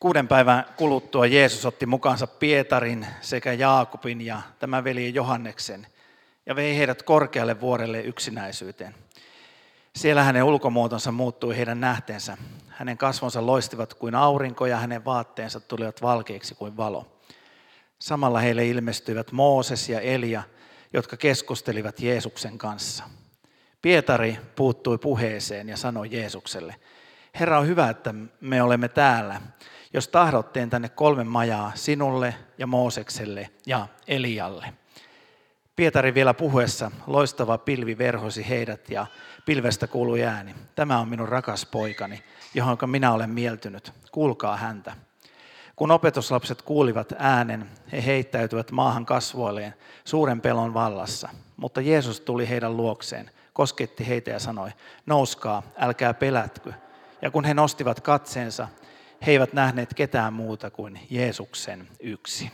Kuuden päivän kuluttua Jeesus otti mukaansa Pietarin sekä Jaakobin ja tämän veljen Johanneksen ja vei heidät korkealle vuorelle yksinäisyyteen. Siellä hänen ulkomuotonsa muuttui heidän nähteensä. Hänen kasvonsa loistivat kuin aurinko ja hänen vaatteensa tulivat valkeiksi kuin valo. Samalla heille ilmestyivät Mooses ja Elia, jotka keskustelivat Jeesuksen kanssa. Pietari puuttui puheeseen ja sanoi Jeesukselle, Herra on hyvä, että me olemme täällä. Jos tahdot, teen tänne kolme majaa sinulle ja Moosekselle ja Elialle. Pietari vielä puhuessa loistava pilvi verhosi heidät ja pilvestä kuului ääni. Tämä on minun rakas poikani, johon minä olen mieltynyt. Kuulkaa häntä. Kun opetuslapset kuulivat äänen, he heittäytyivät maahan kasvoilleen suuren pelon vallassa. Mutta Jeesus tuli heidän luokseen, kosketti heitä ja sanoi, nouskaa, älkää pelätkö. Ja kun he nostivat katseensa, he eivät nähneet ketään muuta kuin Jeesuksen yksin.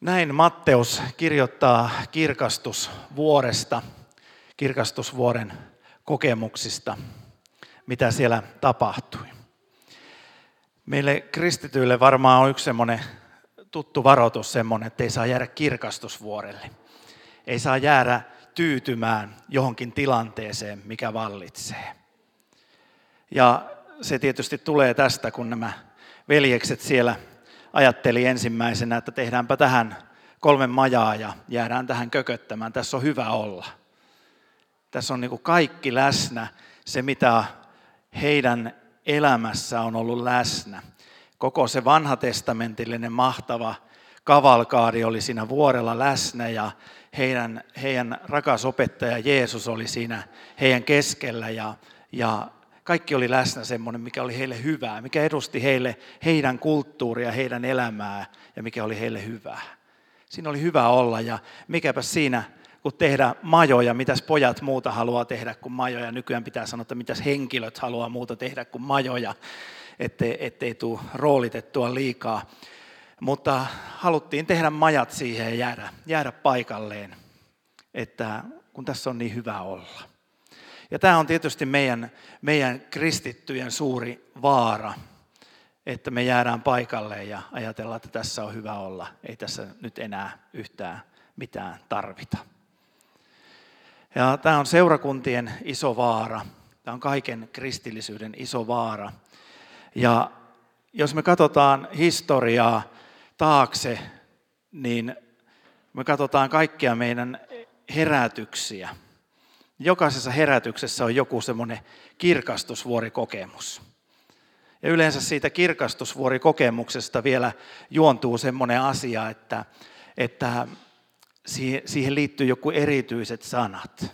Näin Matteus kirjoittaa kirkastusvuoresta, kirkastusvuoren kokemuksista, mitä siellä tapahtui. Meille kristityille varmaan on yksi semmoinen tuttu varoitus semmoinen, että ei saa jäädä kirkastusvuorelle. Ei saa jäädä tyytymään johonkin tilanteeseen, mikä vallitsee. Ja se tietysti tulee tästä, kun nämä veljekset siellä ajatteli ensimmäisenä, että tehdäänpä tähän kolme majaa ja jäädään tähän kököttämään. Tässä on hyvä olla. Tässä on niin kaikki läsnä, se mitä heidän elämässä on ollut läsnä. Koko se vanhatestamentillinen mahtava kavalkaari oli siinä vuorella läsnä ja heidän, heidän rakas opettaja Jeesus oli siinä heidän keskellä ja, ja kaikki oli läsnä semmoinen, mikä oli heille hyvää, mikä edusti heille heidän kulttuuria, heidän elämää ja mikä oli heille hyvää. Siinä oli hyvä olla ja mikäpä siinä, kun tehdä majoja, mitäs pojat muuta haluaa tehdä kuin majoja. Nykyään pitää sanoa, että mitäs henkilöt haluaa muuta tehdä kuin majoja, ettei, ettei tule roolitettua liikaa. Mutta haluttiin tehdä majat siihen ja jäädä, jäädä paikalleen, että kun tässä on niin hyvä olla. Ja tämä on tietysti meidän, meidän kristittyjen suuri vaara, että me jäädään paikalle ja ajatellaan, että tässä on hyvä olla. Ei tässä nyt enää yhtään mitään tarvita. Ja tämä on seurakuntien iso vaara. Tämä on kaiken kristillisyyden iso vaara. Ja jos me katsotaan historiaa taakse, niin me katsotaan kaikkia meidän herätyksiä – jokaisessa herätyksessä on joku semmoinen kirkastusvuorikokemus. Ja yleensä siitä kirkastusvuorikokemuksesta vielä juontuu semmoinen asia, että, että siihen liittyy joku erityiset sanat.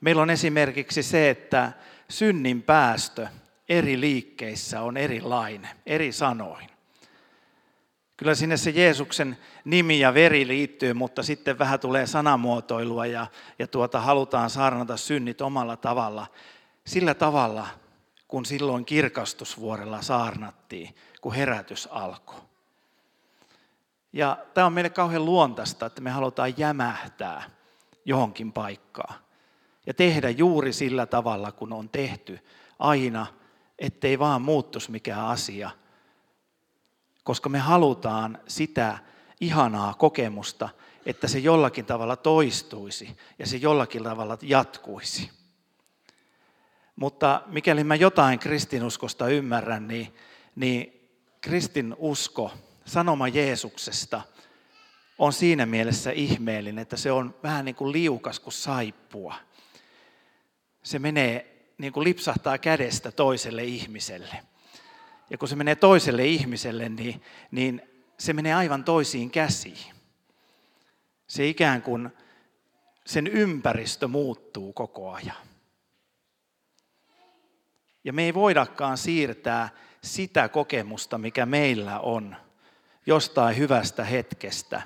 Meillä on esimerkiksi se, että synnin päästö eri liikkeissä on erilainen, eri sanoin. Kyllä sinne se Jeesuksen nimi ja veri liittyy, mutta sitten vähän tulee sanamuotoilua ja, ja tuota, halutaan saarnata synnit omalla tavalla. Sillä tavalla, kun silloin kirkastusvuorella saarnattiin, kun herätys alkoi. Ja tämä on meille kauhean luontaista, että me halutaan jämähtää johonkin paikkaan. Ja tehdä juuri sillä tavalla, kun on tehty aina, ettei vaan muuttuisi mikään asia – koska me halutaan sitä ihanaa kokemusta, että se jollakin tavalla toistuisi ja se jollakin tavalla jatkuisi. Mutta mikäli mä jotain kristinuskosta ymmärrän, niin, niin kristinusko, sanoma Jeesuksesta, on siinä mielessä ihmeellinen, että se on vähän niin kuin liukas kuin saippua. Se menee niin kuin lipsahtaa kädestä toiselle ihmiselle. Ja kun se menee toiselle ihmiselle, niin, niin se menee aivan toisiin käsiin. Se ikään kuin sen ympäristö muuttuu koko ajan. Ja me ei voidakaan siirtää sitä kokemusta, mikä meillä on jostain hyvästä hetkestä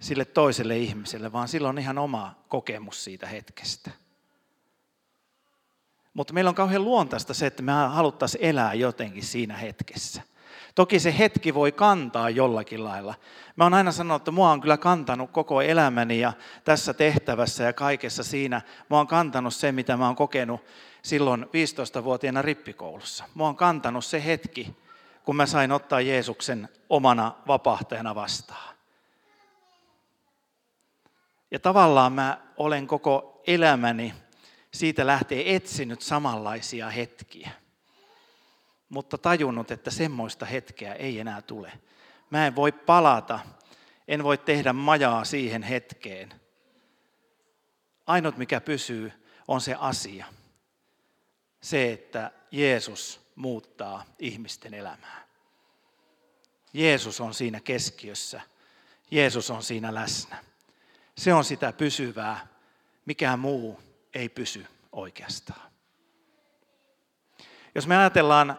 sille toiselle ihmiselle, vaan sillä on ihan oma kokemus siitä hetkestä. Mutta meillä on kauhean luontaista se, että me haluttaisiin elää jotenkin siinä hetkessä. Toki se hetki voi kantaa jollakin lailla. Mä oon aina sanonut, että mua on kyllä kantanut koko elämäni ja tässä tehtävässä ja kaikessa siinä. Mua on kantanut se, mitä mä oon kokenut silloin 15-vuotiaana rippikoulussa. Mua on kantanut se hetki, kun mä sain ottaa Jeesuksen omana vapahtajana vastaan. Ja tavallaan mä olen koko elämäni siitä lähtee etsinyt samanlaisia hetkiä. Mutta tajunnut, että semmoista hetkeä ei enää tule. Mä en voi palata, en voi tehdä majaa siihen hetkeen. Ainut mikä pysyy on se asia. Se, että Jeesus muuttaa ihmisten elämää. Jeesus on siinä keskiössä. Jeesus on siinä läsnä. Se on sitä pysyvää. Mikään muu ei pysy oikeastaan. Jos me ajatellaan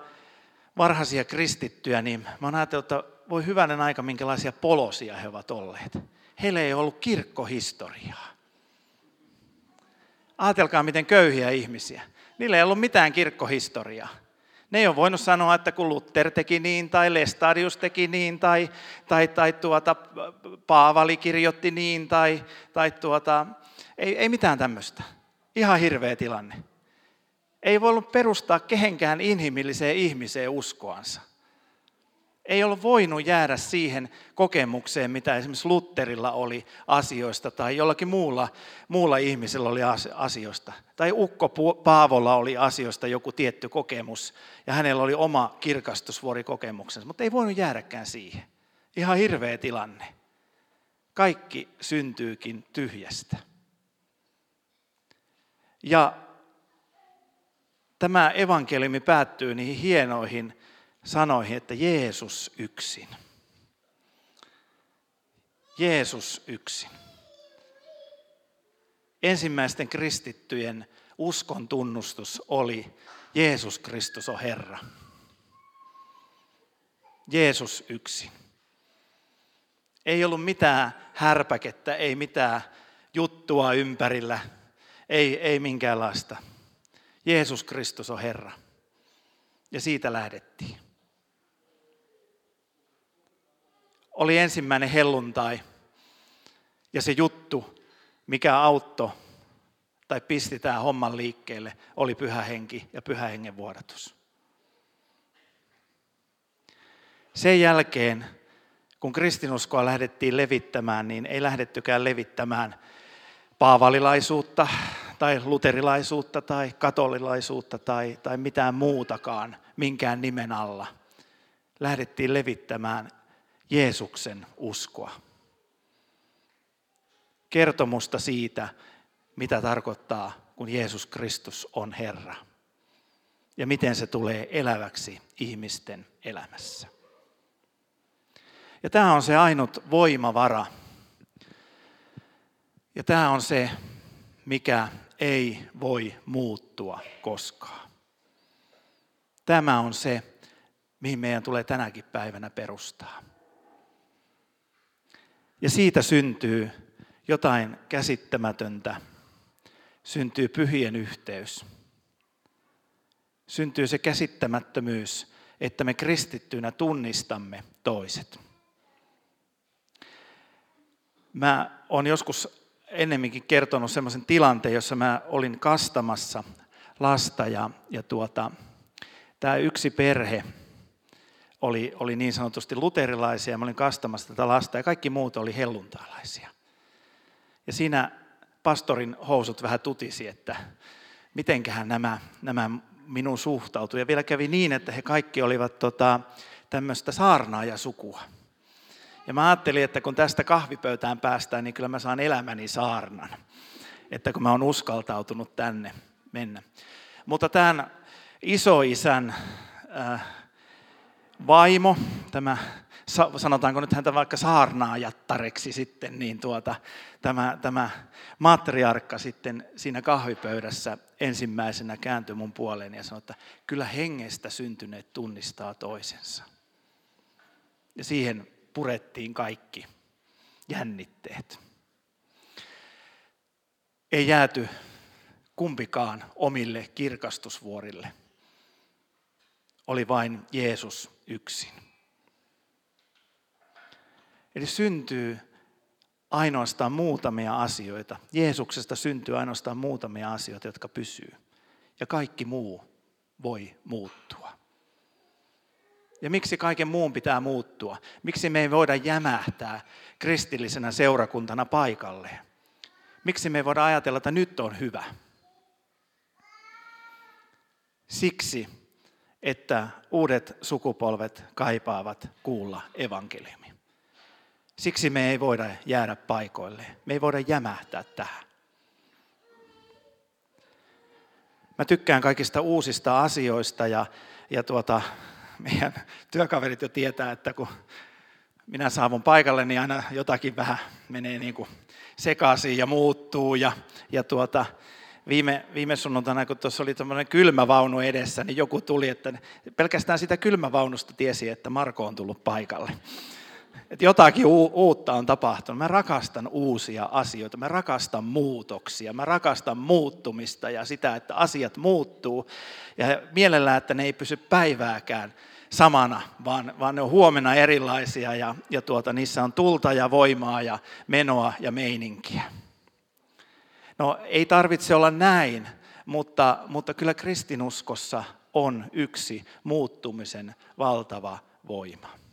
varhaisia kristittyjä, niin mä oon ajatellut, että voi hyvänen aika, minkälaisia polosia he ovat olleet. Heillä ei ollut kirkkohistoriaa. Ajatelkaa, miten köyhiä ihmisiä. Niillä ei ollut mitään kirkkohistoriaa. Ne ei ole voinut sanoa, että kun Luther teki niin, tai Lestadius teki niin, tai, tai, tai tuota, Paavali kirjoitti niin, tai, tai tuota, ei, ei mitään tämmöistä. Ihan hirveä tilanne. Ei voinut perustaa kehenkään inhimilliseen ihmiseen uskoansa. Ei ollut voinut jäädä siihen kokemukseen, mitä esimerkiksi Lutterilla oli asioista tai jollakin muulla, muulla ihmisellä oli asioista. Tai Ukko Paavolla oli asioista joku tietty kokemus ja hänellä oli oma kirkastusvuorikokemuksensa, mutta ei voinut jäädäkään siihen. Ihan hirveä tilanne. Kaikki syntyykin tyhjästä. Ja tämä evankeliumi päättyy niihin hienoihin sanoihin, että Jeesus yksin. Jeesus yksin. Ensimmäisten kristittyjen uskon tunnustus oli Jeesus Kristus on Herra. Jeesus yksin. Ei ollut mitään härpäkettä, ei mitään juttua ympärillä, ei, ei minkäänlaista. Jeesus Kristus on Herra. Ja siitä lähdettiin. Oli ensimmäinen helluntai. Ja se juttu, mikä auttoi tai pisti tämä homman liikkeelle, oli pyhä henki ja pyhä hengen vuodatus. Sen jälkeen, kun kristinuskoa lähdettiin levittämään, niin ei lähdettykään levittämään paavalilaisuutta tai luterilaisuutta tai katolilaisuutta tai, tai mitään muutakaan minkään nimen alla. Lähdettiin levittämään Jeesuksen uskoa. Kertomusta siitä, mitä tarkoittaa, kun Jeesus Kristus on Herra. Ja miten se tulee eläväksi ihmisten elämässä. Ja tämä on se ainut voimavara. Ja tämä on se, mikä ei voi muuttua koskaan. Tämä on se, mihin meidän tulee tänäkin päivänä perustaa. Ja siitä syntyy jotain käsittämätöntä. Syntyy pyhien yhteys. Syntyy se käsittämättömyys, että me kristittyinä tunnistamme toiset. Mä olen joskus ennemminkin kertonut semmoisen tilanteen, jossa mä olin kastamassa lasta ja, ja tuota, tämä yksi perhe oli, oli niin sanotusti luterilaisia ja mä olin kastamassa tätä lasta ja kaikki muut oli helluntaalaisia. Ja siinä pastorin housut vähän tutisi, että mitenköhän nämä, nämä minun suhtautuu. Ja vielä kävi niin, että he kaikki olivat tota, tämmöistä saarnaajasukua. Ja mä ajattelin, että kun tästä kahvipöytään päästään, niin kyllä mä saan elämäni saarnan. Että kun mä oon uskaltautunut tänne mennä. Mutta tämän isoisän äh, vaimo, tämä sanotaanko nyt häntä vaikka saarnaajattareksi sitten, niin tuota, tämä, tämä matriarkka sitten siinä kahvipöydässä ensimmäisenä kääntyi mun puoleen ja sanoi, että kyllä hengestä syntyneet tunnistaa toisensa. Ja siihen purettiin kaikki jännitteet. Ei jääty kumpikaan omille kirkastusvuorille. Oli vain Jeesus yksin. Eli syntyy ainoastaan muutamia asioita. Jeesuksesta syntyy ainoastaan muutamia asioita, jotka pysyy. Ja kaikki muu voi muuttua. Ja miksi kaiken muun pitää muuttua? Miksi me ei voida jämähtää kristillisenä seurakuntana paikalleen? Miksi me ei voida ajatella, että nyt on hyvä? Siksi, että uudet sukupolvet kaipaavat kuulla evankeliumi. Siksi me ei voida jäädä paikoille. Me ei voida jämähtää tähän. Mä tykkään kaikista uusista asioista ja, ja tuota, meidän työkaverit jo tietää, että kun minä saavun paikalle, niin aina jotakin vähän menee niin kuin sekaisin ja muuttuu. Ja, ja tuota, viime, viime sunnuntaina, kun tuossa oli tämmöinen kylmävaunu edessä, niin joku tuli, että pelkästään sitä kylmävaunusta tiesi, että Marko on tullut paikalle. Että jotakin uutta on tapahtunut. Mä rakastan uusia asioita, mä rakastan muutoksia, mä rakastan muuttumista ja sitä, että asiat muuttuu. Ja mielellään, että ne ei pysy päivääkään samana, vaan, vaan ne on huomenna erilaisia ja, ja tuota, niissä on tulta ja voimaa ja menoa ja meininkiä. No ei tarvitse olla näin, mutta, mutta kyllä kristinuskossa on yksi muuttumisen valtava voima.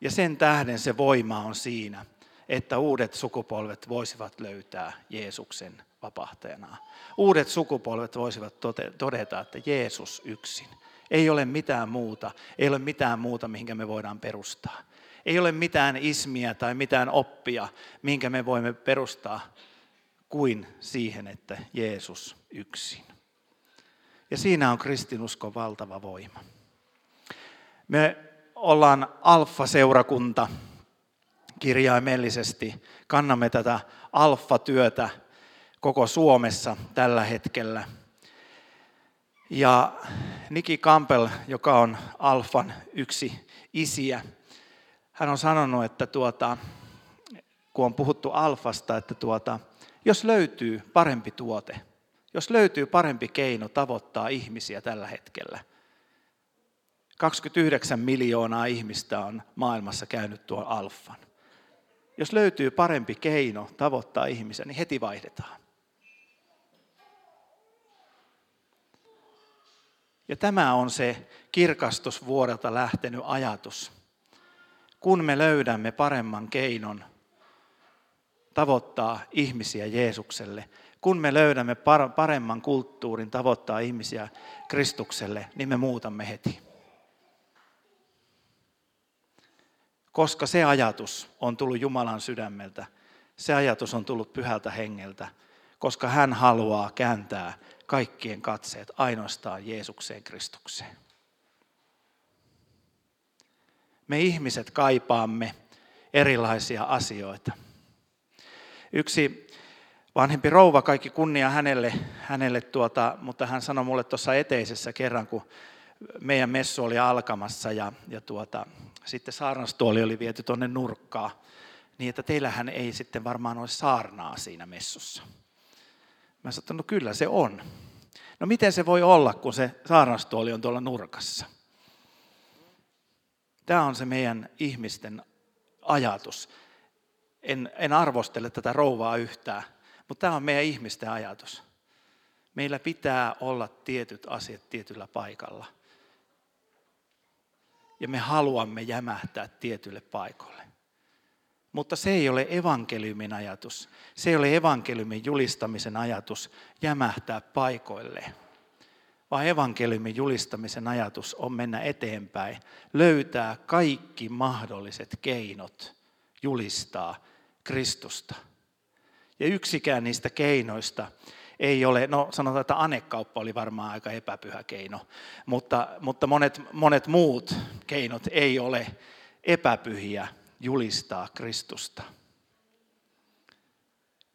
Ja sen tähden se voima on siinä, että uudet sukupolvet voisivat löytää Jeesuksen vapahtajana. Uudet sukupolvet voisivat todeta, että Jeesus yksin. Ei ole mitään muuta, ei ole mitään muuta, mihinkä me voidaan perustaa. Ei ole mitään ismiä tai mitään oppia, minkä me voimme perustaa kuin siihen, että Jeesus yksin. Ja siinä on kristinuskon valtava voima. Me ollaan alfa-seurakunta kirjaimellisesti. Kannamme tätä alfa-työtä koko Suomessa tällä hetkellä. Ja Niki Campbell, joka on Alfan yksi isiä, hän on sanonut, että tuota, kun on puhuttu alfasta, että tuota, jos löytyy parempi tuote, jos löytyy parempi keino tavoittaa ihmisiä tällä hetkellä, 29 miljoonaa ihmistä on maailmassa käynyt tuon alfan. Jos löytyy parempi keino tavoittaa ihmisiä, niin heti vaihdetaan. Ja tämä on se kirkastusvuodelta lähtenyt ajatus. Kun me löydämme paremman keinon tavoittaa ihmisiä Jeesukselle, kun me löydämme paremman kulttuurin tavoittaa ihmisiä Kristukselle, niin me muutamme heti. Koska se ajatus on tullut Jumalan sydämeltä, se ajatus on tullut pyhältä hengeltä, koska hän haluaa kääntää kaikkien katseet ainoastaan Jeesukseen Kristukseen. Me ihmiset kaipaamme erilaisia asioita. Yksi vanhempi rouva, kaikki kunnia hänelle, hänelle tuota, mutta hän sanoi mulle tuossa eteisessä kerran, kun meidän messu oli alkamassa ja, ja tuota, sitten saarnastuoli oli viety tuonne nurkkaan, niin että teillähän ei sitten varmaan ole saarnaa siinä messussa. Mä sanoin, no kyllä se on. No miten se voi olla, kun se saarnastuoli on tuolla nurkassa? Tämä on se meidän ihmisten ajatus. En, en arvostele tätä rouvaa yhtään, mutta tämä on meidän ihmisten ajatus. Meillä pitää olla tietyt asiat tietyllä paikalla. Ja me haluamme jämähtää tietylle paikoille. Mutta se ei ole evankeliumin ajatus. Se ei ole evankeliumin julistamisen ajatus jämähtää paikoille. Vaan evankeliumin julistamisen ajatus on mennä eteenpäin, löytää kaikki mahdolliset keinot julistaa Kristusta. Ja yksikään niistä keinoista ei ole, no sanotaan, että anekauppa oli varmaan aika epäpyhä keino, mutta, mutta monet, monet muut keinot ei ole epäpyhiä julistaa Kristusta.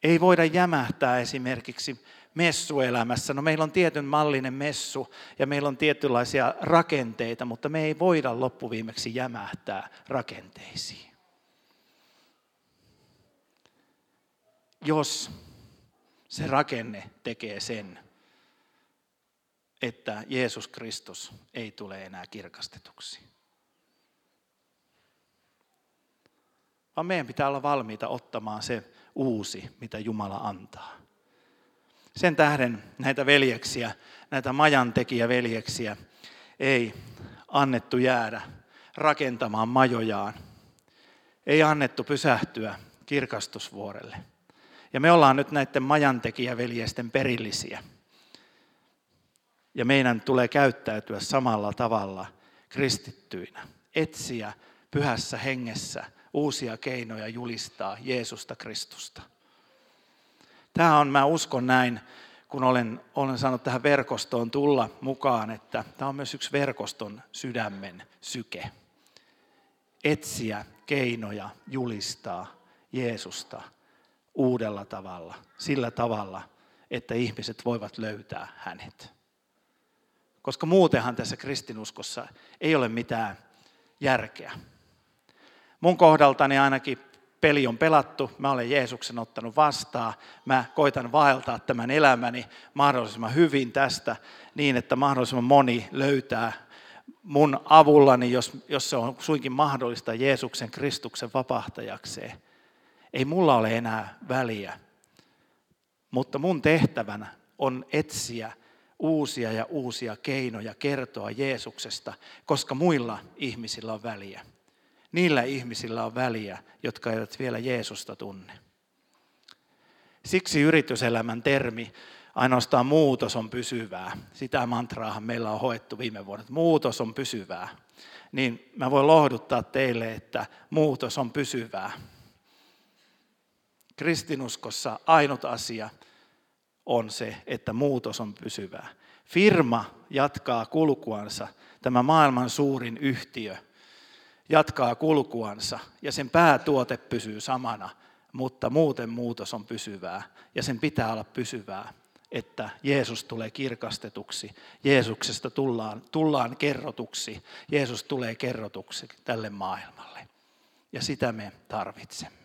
Ei voida jämähtää esimerkiksi messuelämässä. No meillä on tietyn mallinen messu ja meillä on tietynlaisia rakenteita, mutta me ei voida loppuviimeksi jämähtää rakenteisiin. Jos se rakenne tekee sen, että Jeesus Kristus ei tule enää kirkastetuksi. vaan meidän pitää olla valmiita ottamaan se uusi, mitä Jumala antaa. Sen tähden näitä veljeksiä, näitä majantekijäveljeksiä ei annettu jäädä rakentamaan majojaan. Ei annettu pysähtyä kirkastusvuorelle. Ja me ollaan nyt näiden majantekijäveljesten perillisiä. Ja meidän tulee käyttäytyä samalla tavalla kristittyinä. Etsiä pyhässä hengessä uusia keinoja julistaa Jeesusta Kristusta. Tämä on, mä uskon näin, kun olen, olen saanut tähän verkostoon tulla mukaan, että tämä on myös yksi verkoston sydämen syke. Etsiä keinoja julistaa Jeesusta uudella tavalla, sillä tavalla, että ihmiset voivat löytää hänet. Koska muutenhan tässä kristinuskossa ei ole mitään järkeä. Mun kohdaltani ainakin peli on pelattu, mä olen Jeesuksen ottanut vastaan, mä koitan vaeltaa tämän elämäni mahdollisimman hyvin tästä niin, että mahdollisimman moni löytää mun avullani, jos, jos se on suinkin mahdollista Jeesuksen Kristuksen vapahtajakseen. Ei mulla ole enää väliä, mutta mun tehtävänä on etsiä uusia ja uusia keinoja kertoa Jeesuksesta, koska muilla ihmisillä on väliä niillä ihmisillä on väliä, jotka eivät vielä Jeesusta tunne. Siksi yrityselämän termi ainoastaan muutos on pysyvää. Sitä mantraahan meillä on hoettu viime vuonna, että muutos on pysyvää. Niin mä voin lohduttaa teille, että muutos on pysyvää. Kristinuskossa ainut asia on se, että muutos on pysyvää. Firma jatkaa kulkuansa, tämä maailman suurin yhtiö – jatkaa kulkuansa ja sen päätuote pysyy samana, mutta muuten muutos on pysyvää ja sen pitää olla pysyvää, että Jeesus tulee kirkastetuksi, Jeesuksesta tullaan, tullaan kerrotuksi, Jeesus tulee kerrotuksi tälle maailmalle. Ja sitä me tarvitsemme.